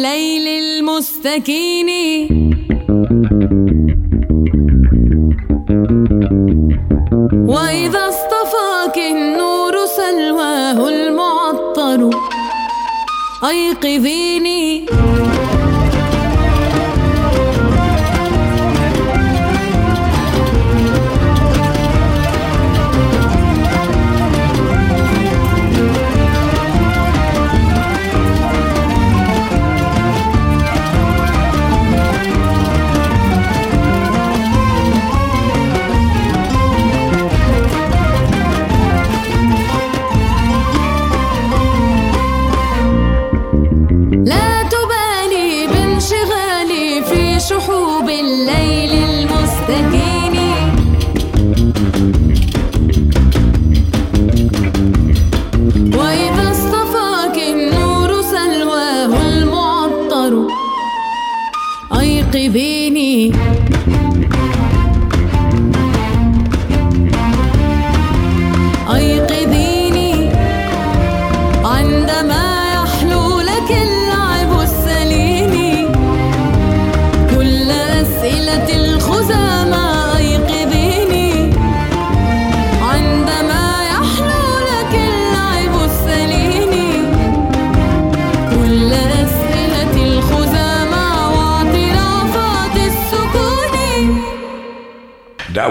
الليل المستكين. وإذا اصطفاك النور سلواه المعطر. أيقظيني.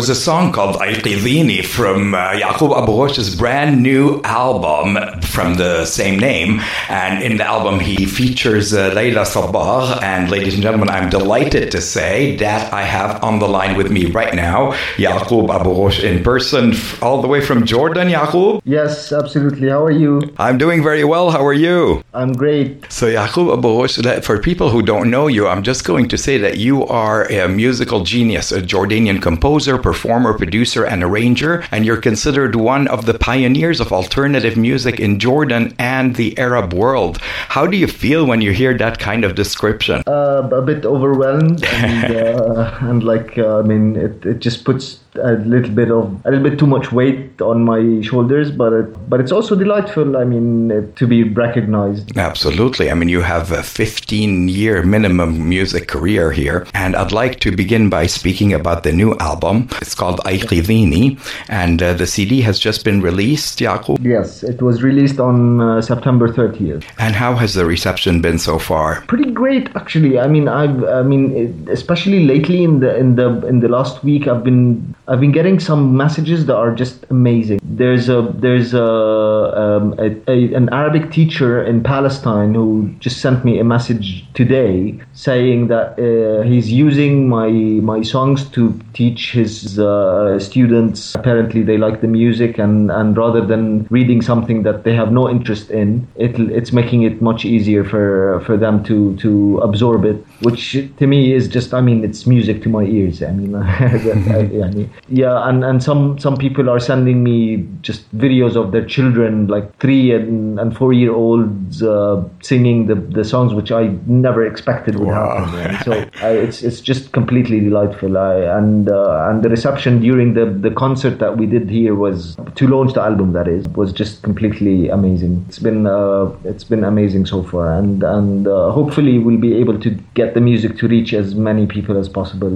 Was a song called Ayqithini from uh, Yacoub Abu Ghosh's brand new album from the same name. And in the album, he features uh, Layla Sabah. And ladies and gentlemen, I'm delighted to say that I have on the line with me right now Yacoub Abu Ghosh in person, all the way from Jordan. Yacoub, Yes, absolutely. How are you? I'm doing very well. How are you? I'm great. So, Yacoub Abu Ghosh, for people who don't know you, I'm just going to say that you are a musical genius, a Jordanian composer, performer, producer, and arranger, and you're considered one of the pioneers of alternative music in Jordan and the Arab world. How do you feel when you hear that kind of description? Uh, a bit overwhelmed, and, uh, and like uh, I mean, it, it just puts a little bit of a little bit too much weight on my shoulders, but it, but it's also delightful. I mean, to be recognized. Absolutely. I mean, you have a 15 year minimum music career here. And I'd like to begin by speaking about the new album. It's called Ayqithini. And uh, the CD has just been released, Yacoub. Yes, it was released on uh, September 30th. And how has the reception been so far? Pretty great, actually. I mean, I've, I mean, especially lately in the in the in the last week, I've been I've been getting some messages that are just amazing. There's a there's a, um, a, a, an Arabic teacher in Palestine who just sent me a message today saying that uh, he's using my my songs to teach his uh, students. Apparently, they like the music, and and rather than reading something that they have no interest in, it it's making it much easier for for them to to absorb it. Which to me is just I mean it's music to my ears. I mean. I, I, I mean yeah, and and some some people are sending me just videos of their children, like three and, and four year olds, uh, singing the the songs which I never expected would Wow. happen. man. So I, it's it's just completely delightful. I, and uh, and the reception during the the concert that we did here was to launch the album. That is was just completely amazing. It's been uh, it's been amazing so far, and and uh, hopefully we'll be able to get the music to reach as many people as possible.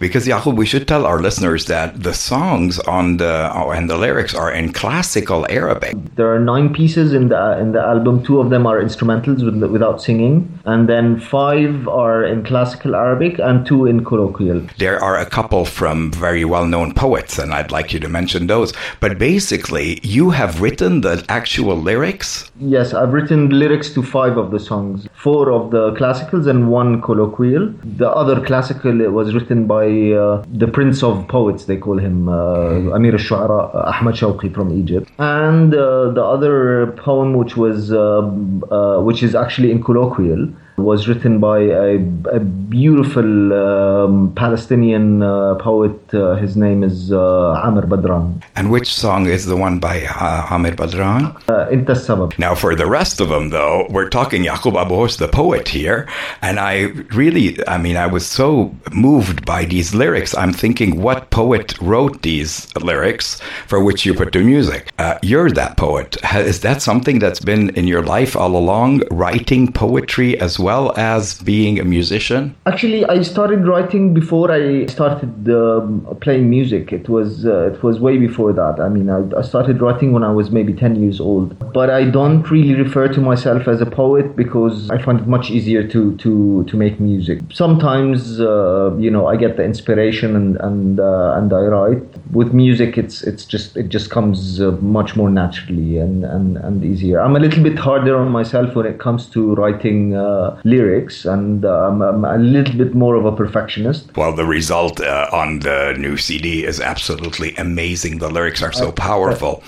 Because, Yacoub, we should tell our listeners that the songs on the oh, and the lyrics are in classical Arabic. There are nine pieces in the in the album. Two of them are instrumentals with, without singing, and then five are in classical Arabic and two in colloquial. There are a couple from very well known poets, and I'd like you to mention those. But basically, you have written the actual lyrics. Yes, I've written lyrics to five of the songs, four of the classicals and one colloquial. The other classical was written by uh, the Prince of Poets, they call him uh, Amir al-Shu'ara, Ahmad Shawqi from Egypt. And uh, the other poem, which was uh, uh, which is actually in colloquial, was written by a, a beautiful um, Palestinian uh, poet. Uh, his name is uh, Amr Badran. And which song is the one by uh, Amir Badran? Uh, Inta Sabab. Now, for the rest of them, though, we're talking Yacoub Abu Ghosh, the poet here. And I really, I mean, I was so moved by these lyrics. I'm thinking, what poet wrote these lyrics for which you put the music? Uh, you're that poet. Is that something that's been in your life all along, writing poetry as well as being a musician? Actually, I started writing before I started um, playing music. It was uh, it was way before that. I mean, I, I started writing when I was maybe ten years old. But I don't really refer to myself as a poet because I find it much easier to to to make music. Sometimes, uh, you know, I get the inspiration and and uh, and I write. With music, it's it's just it just comes uh, much more naturally and, and and easier. I'm a little bit harder on myself when it comes to writing uh, lyrics, and uh, I'm, I'm a little bit more of a perfectionist. Well, the result uh, on the new CD is absolutely amazing. The lyrics are so powerful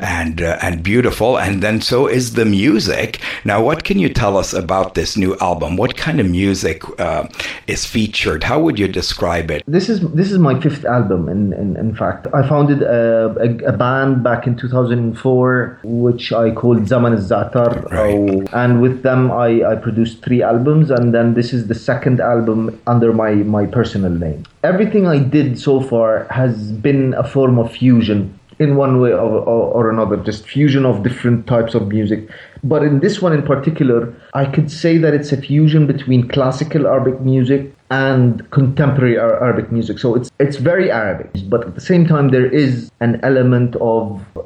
and uh, and beautiful, and then so is the music. Now, what can you tell us about this new album? What kind of music uh, is featured? How would you describe it? This is this is my fifth album. In in, in fact, I founded a, a, a band back in 2004, which I called Zaman al-Za'tar, Right. and with them I, I produced three albums, and then this is the second album under my my personal name. Everything I did so far has been a form of fusion in one way or, or, or another, just fusion of different types of music. But in this one in particular, I could say that it's a fusion between classical Arabic music and contemporary Arabic music. So it's it's very Arabic, but at the same time there is an element of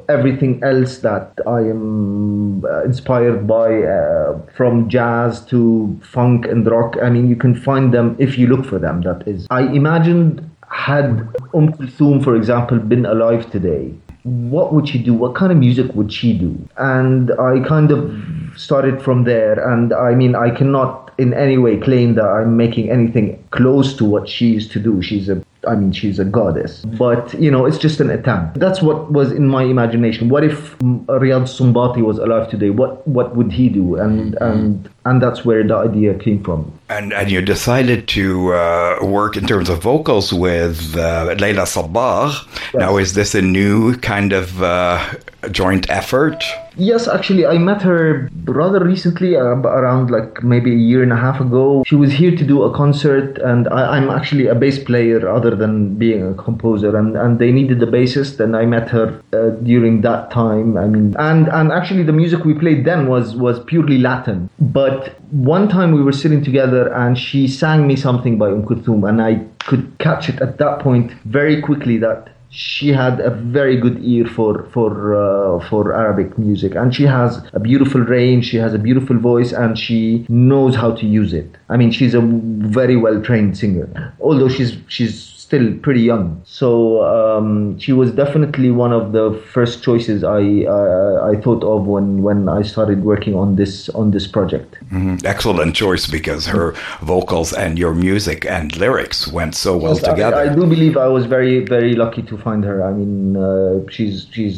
everything else that I am uh, inspired by, uh, from jazz to funk and rock. I mean, you can find them if you look for them. That is, I imagined had Umm Kulthum, for example, been alive today, what would she do? What kind of music would she do? And I kind of started from there. And I mean, I cannot in any way claim that I'm making anything close to what she used to do. She's a I mean, she's a goddess. But, you know, it's just an attempt. That's what was in my imagination. What if Riyad Sunbati was alive today? What what would he do? And and and that's where the idea came from. And and you decided to uh, work in terms of vocals with uh, Leila Sabah. Now, is this a new kind of uh, joint effort? Yes, actually, I met her rather recently, uh, around like maybe a year and a half ago. She was here to do a concert, and I, I'm actually a bass player other than being a composer, and, and they needed a bassist, and I met her uh, during that time. I mean, and and actually, the music we played then was was purely Latin. But one time we were sitting together, and she sang me something by Um Kulthum, and I could catch it at that point very quickly that she had a very good ear for for uh, for Arabic music, and she has a beautiful range. She has a beautiful voice, and she knows how to use it. I mean, she's a very well trained singer, although she's she's still pretty young. So um, she was definitely one of the first choices I uh, I thought of when when I started working on this on this project. Mhm. Excellent choice because her vocals and your music and lyrics went so well Yes, I- together. I, do believe I was very, very lucky to find her. I mean, uh, she's she's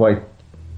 quite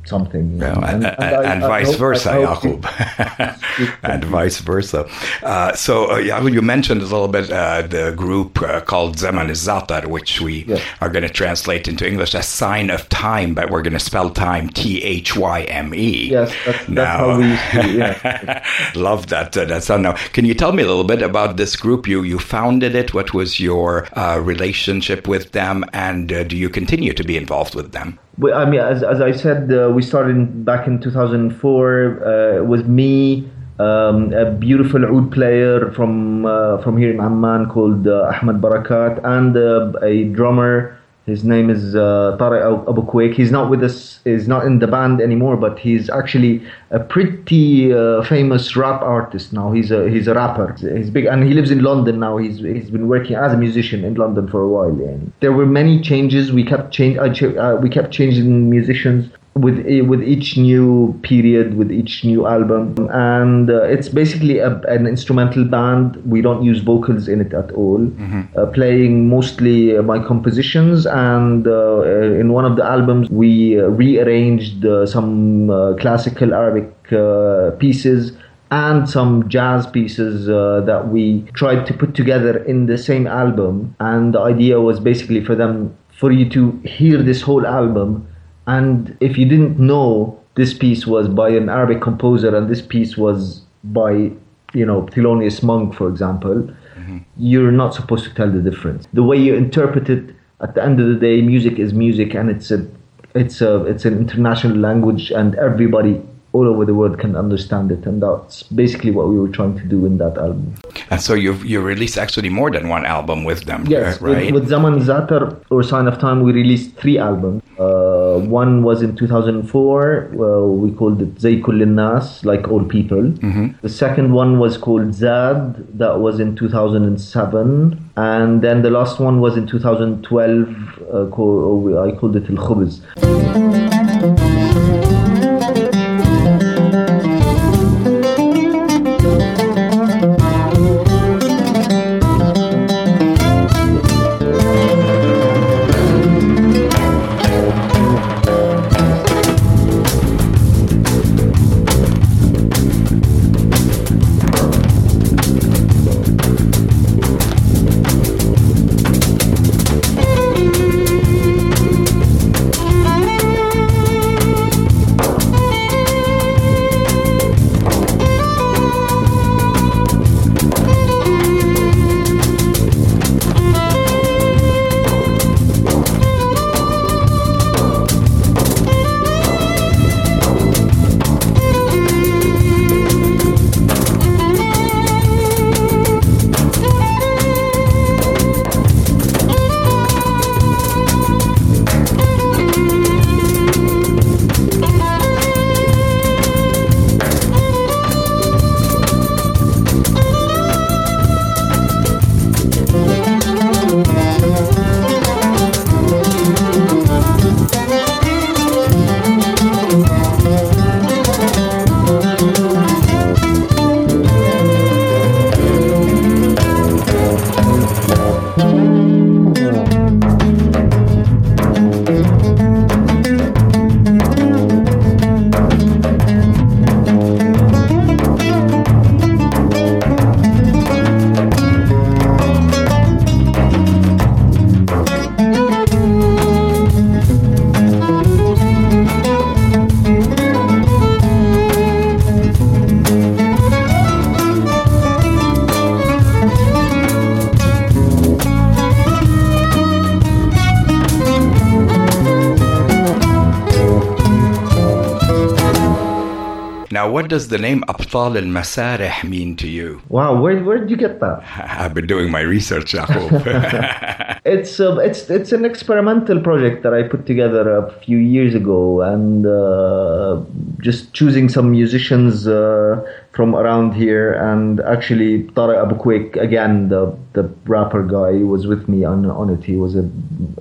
something. know. and, and, and I- vice hope- versa, Yacoub. and vice versa. Uh, so, uh, you mentioned a little bit uh, the group uh, called Zaman Zaatar, which we Yes. are going to translate into English as sign of time, but we're going to spell time T H Y M E. Yes, that's, that's how we. Yeah. Love that. Uh, that sound. Now, can you tell me a little bit about this group? You you founded it. What was your uh, relationship with them, and uh, do you continue to be involved with them? Well, I mean, as, as I said, uh, we started back in 2004 uh, with me, um, a beautiful oud player from uh, from here in Amman called uh, Ahmed Barakat, and uh, a drummer. His name is uh, Tariq Abu Kwaik. He's not with us. He's not in the band anymore, but he's actually a pretty uh, famous rap artist now. He's a he's a rapper. He's big, and he lives in London now. He's he's been working as a musician in London for a while. And there were many changes. We kept change. I ch- uh, we kept changing musicians with with each new period, with each new album, and uh, it's basically a, an instrumental band. We don't use vocals in it at all. Uh, playing mostly uh, my compositions, and uh, uh, in one of the albums we uh, rearranged uh, some uh, classical Arabic uh, pieces and some jazz pieces uh, that we tried to put together in the same album. And the idea was basically for them, for you to hear this whole album, and if you didn't know this piece was by an Arabic composer and this piece was by, you know, Thelonious Monk, for example, you're not supposed to tell the difference. The way you interpret it, at the end of the day, music is music, and it's a, it's a, it's an international language, and everybody all over the world can understand it, and that's basically what we were trying to do in that album. And so you've you released actually more than one album with them, Yes, right? with, with Zaman Zaatar or Sign of Time, we released three albums. Uh, one was in 2004, well, we called it Zay Nas, like all people. The second one was called Zad, that was in 2007. And then the last one was in 2012, uh, called, I called it Al Khubz. Does the name Abtal al Masarih mean to you? Wow, where, where did you get that? I've been doing my research, Yacoub. It's uh, it's it's an experimental project that I put together a few years ago, and uh, just choosing some musicians uh, from around here, and actually Tariq Abu Kwaik again, the the rapper guy, was with me on on it. He was a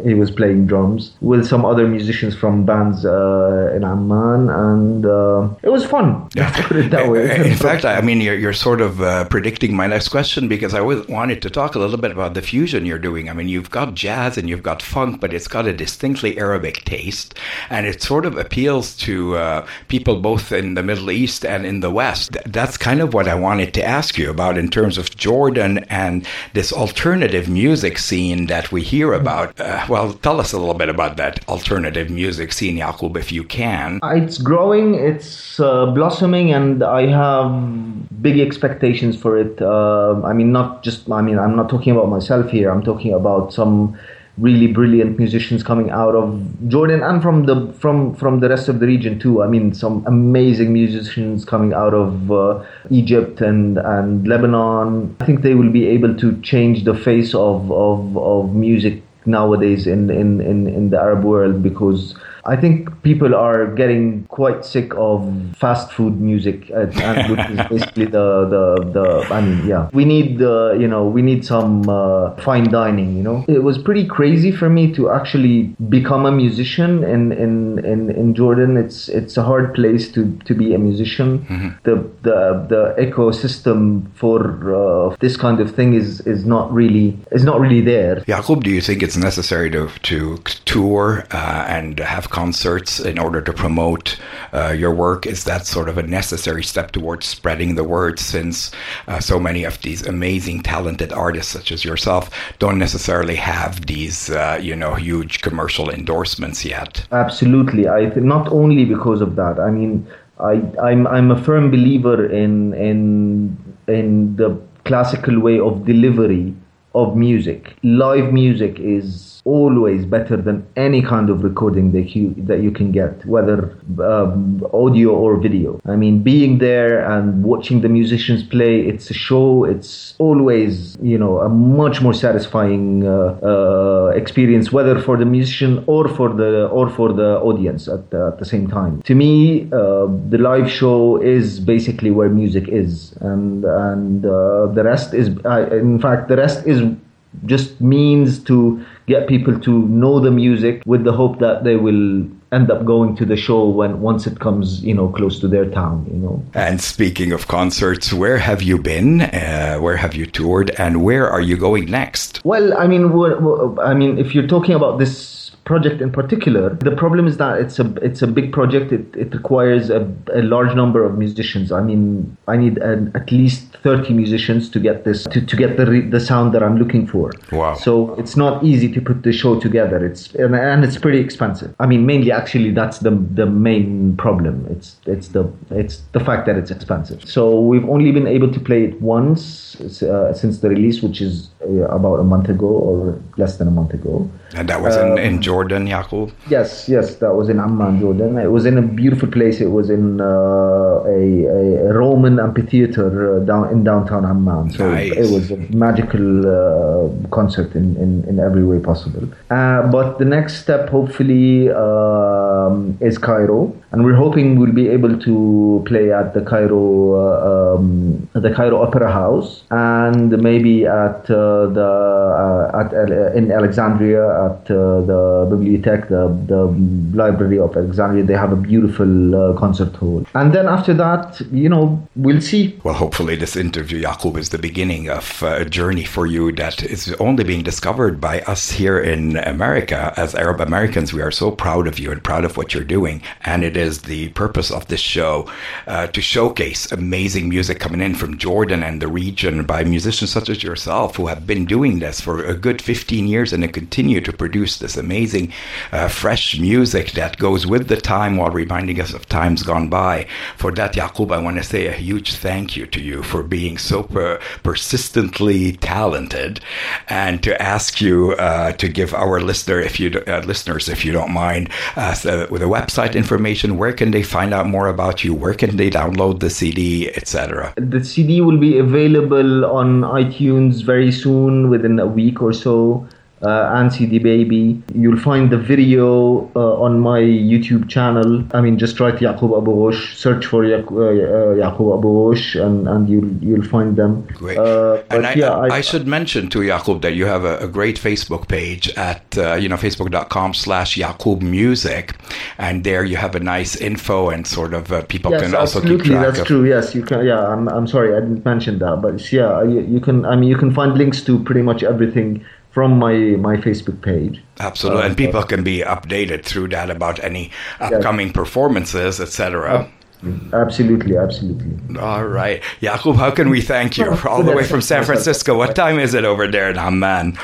he was playing drums with some other musicians from bands uh, in Amman, and uh, it was fun. Let's put it that way. In fact, I mean, you're, you're sort of uh, predicting my next question because I always wanted to talk a little bit about the fusion you're doing. I mean, you've got jazz and you've got funk, but it's got a distinctly Arabic taste, and it sort of appeals to uh, people both in the Middle East and in the West. Th- That's kind of what I wanted to ask you about in terms of Jordan and this alternative music scene that we hear about. Uh, well, tell us a little bit about that alternative music scene, Yacoub, if you can. It's growing, it's uh, blossoming, and I have big expectations for it. Uh, I mean, not just, I mean, I'm not talking about myself here, I'm talking about some really brilliant musicians coming out of Jordan and from the from from the rest of the region too. I mean, some amazing musicians coming out of uh, Egypt and and Lebanon. I think they will be able to change the face of of, of music nowadays in, in, in, in the Arab world because I think people are getting quite sick of fast food music, uh, and which is basically the, the, the I mean, yeah, we need uh, you know we need some uh, fine dining. You know, it was pretty crazy for me to actually become a musician in, in, in, in Jordan. It's it's a hard place to, to be a musician. The the the ecosystem for uh, this kind of thing is is not really is not really there. Yacoub, do you think it's necessary to to tour uh, and have concerts in order to promote uh, your work? Is that sort of a necessary step towards spreading the word since uh, so many of these amazing, talented artists, such as yourself, don't necessarily have these, uh, you know, huge commercial endorsements yet? Absolutely. I th- not only because of that. I mean, I I'm I'm a firm believer in in in the classical way of delivery of music. Live music is always better than any kind of recording that you that you can get, whether um, audio or video. I mean, being there and watching the musicians play, it's a show. It's always you know a much more satisfying uh, uh, experience, whether for the musician or for the or for the audience at the, at the same time. To me, uh, the live show is basically where music is, and and uh, the rest is, in fact, the rest is just means to get people to know the music with the hope that they will end up going to the show when once it comes you know close to their town you know And speaking of concerts, where have you been? Uh, where have you toured? And where are you going next? well i mean i mean if you're talking about this project in particular the problem is that it's a it's a big project. It, it requires a, a large number of musicians. I mean i need an, at least 30 musicians to get this to, to get the re- the sound that i'm looking for. Wow. so it's not easy to put the show together. It's and, and it's pretty expensive. I mean mainly actually that's the the main problem. It's it's the it's the fact that it's expensive. So we've only been able to play it once uh, since the release which is uh, about a month ago or less than a month ago. And that was in, in Jordan, Yacoub. Yes, yes, that was in Amman, Jordan. It was in a beautiful place. It was in uh, a, a Roman amphitheater uh, down in downtown Amman. So Nice. it was a magical uh, concert in, in, in every way possible. Uh, but the next step, hopefully, um, is Cairo, and we're hoping we'll be able to play at the Cairo uh, um, the Cairo Opera House and maybe at uh, the uh, at in Alexandria at the bibliothèque, the the library of Alexandria. They have a beautiful concert hall, and then after that, you know, we'll see. Well, hopefully, this interview, Yacoub, is the beginning of a journey for you that is only being discovered by us here in America. As Arab Americans, we are so proud of you and proud of what you're doing. And it is the purpose of this show uh, to showcase amazing music coming in from Jordan and the region by musicians such as yourself who have been doing this for a good 15 years and continue to produce this amazing, uh, fresh music that goes with the time while reminding us of times gone by. For that, Yacoub, I want to say a huge thank you to you for being so per- persistently talented, and to ask you uh, to give our listener, if you uh, listeners, if you don't mind, uh, with the website information. Where can they find out more about you? Where can they download the CD, etc.? The CD will be available on iTunes very soon, within a week or so. Uh, and CD Baby. You'll find the video uh, on my YouTube channel. I mean, just write Yacoub Abu Ghosh, search for Yaq- uh, uh, Yacoub Abu Ghosh, and, and you'll you'll find them. Great. Uh, and I, yeah, I, should mention to Yacoub that you have a, a great Facebook page at uh, you know facebook.com slash Yacoub Music, and there you have a nice info and sort of uh, people Yes, can also keep track That's of. true. Yes, you can. Yeah, I'm. I'm sorry, I didn't mention that, but yeah, you, you can. I mean, you can find links to pretty much everything from my my Facebook page. Absolutely, Uh, and people can be updated through that about any upcoming performances, etc. Absolutely, absolutely. All right, Yacoub, how can we thank you all the way from San Francisco? What time is it over there in Amman?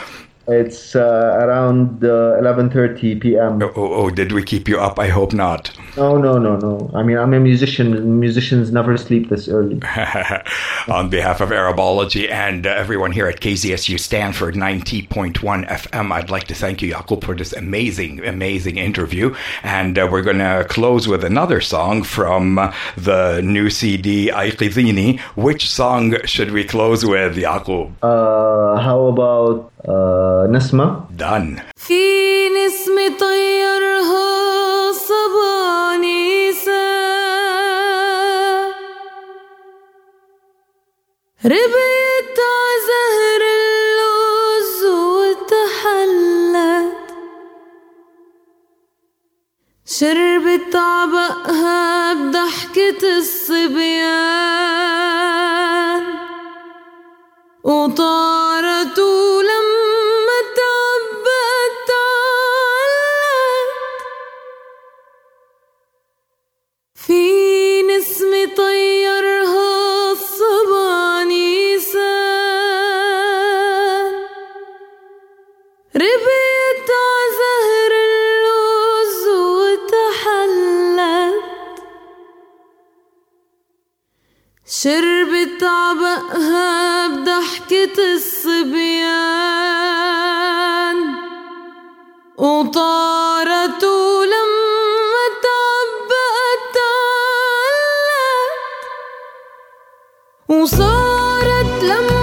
It's uh, around uh, 11:30 p.m. Oh, oh, oh, did we keep you up? I hope not. No, no, no, no. I mean, I'm a musician. Musicians never sleep this early. On behalf of Arabology and uh, everyone here at KZSU Stanford 90.1 FM, I'd like to thank you, Yacoub, for this amazing, amazing interview. And uh, we're going to close with another song from uh, the new CD, Ayqithini. Which song should we close with, Yacoub? Uh, how about Nasma? Done. في نسمة طيرها صبانيسة ربيت عزهر اللوز وتحلت شربت عبقها بضحكة الصبيان وطارت وصارت لما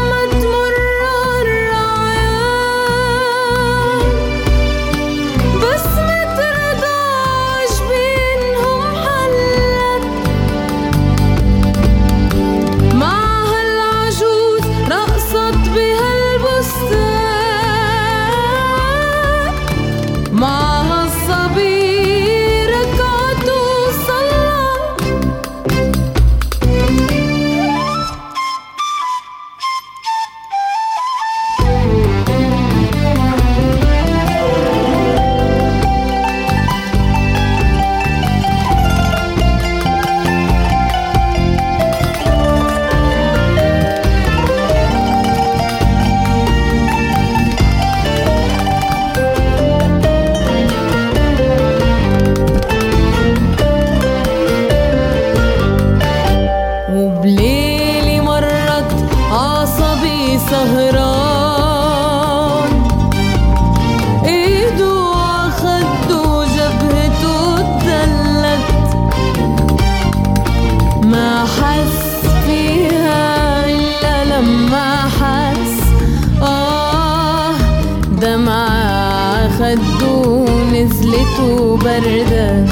لقيته بردة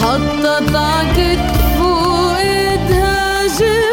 حطت عكت فوق ايدها جنة